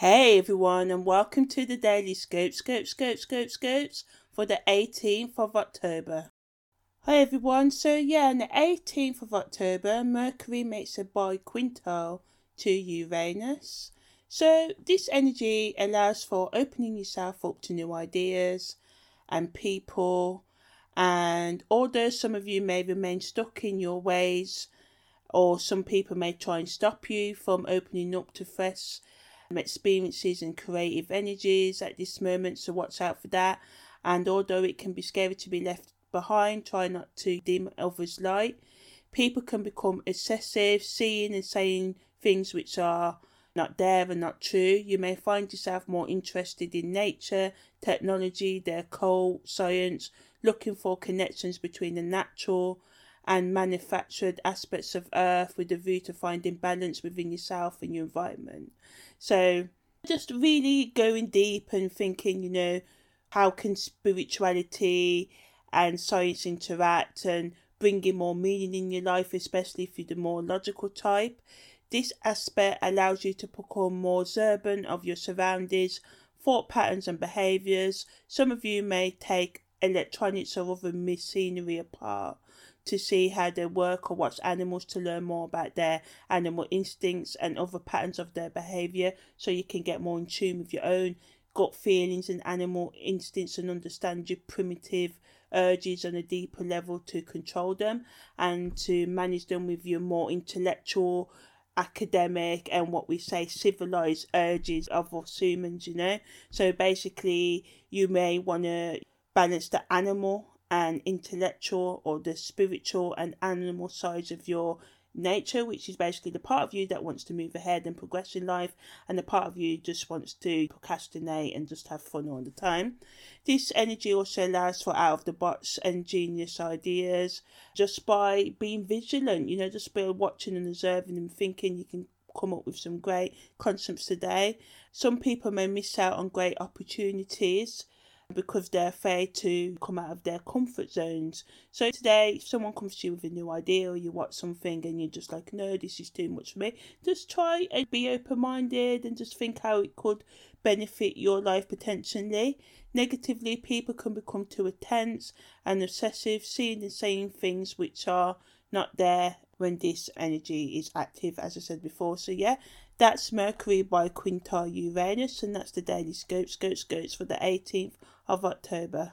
Hey everyone, and welcome to the Daily Scope, Scope, Scope, Scope, Scopes for the 18th of October. Hi everyone, so yeah, on the 18th of October, Mercury makes a biquintile to Uranus. So this energy allows for opening yourself up to new ideas and people. And although some of you may remain stuck in your ways, or some people may try and stop you from opening up to fresh experiences and creative energies at this moment, so watch out for that. And although it can be scary to be left behind, try not to dim others' light. People can become excessive, seeing and saying things which are not there and not true. You may find yourself more interested in nature, technology, their occult, science, looking for connections between the natural and manufactured aspects of earth with a view to finding balance within yourself and your environment. So just really going deep and thinking, you know, how can spirituality and science interact and bringing more meaning in your life, especially if you're the more logical type. This aspect allows you to become more observant of your surroundings, thought patterns, and behaviors. Some of you may take electronics or other machinery apart to see how they work or watch animals to learn more about their animal instincts and other patterns of their behavior so you can get more in tune with your own gut feelings and animal instincts and understand your primitive urges on a deeper level to control them and to manage them with your more intellectual academic and what we say civilized urges of us humans you know? So basically you may want to balance the animal and intellectual or the spiritual and animal sides of your nature, which is basically the part of you that wants to move ahead and progress in life, and the part of you just wants to procrastinate and just have fun all the time. This energy also allows for out of the box and genius ideas just by being vigilant, you know, just by watching and observing and thinking you can come up with some great concepts today. Some people may miss out on great opportunities because they're afraid to come out of their comfort zones. So today, if someone comes to you with a new idea or you watch something and you're just like, no, this is too much for me, just try and be open minded and just think how it could benefit your life potentially. Negatively, people can become too intense and obsessive, seeing and saying things which are not there when this energy is active, as I said before. So, yeah, that's Mercury biquintile Uranus, and that's the daily scope, scope, scopes for the 18th of October.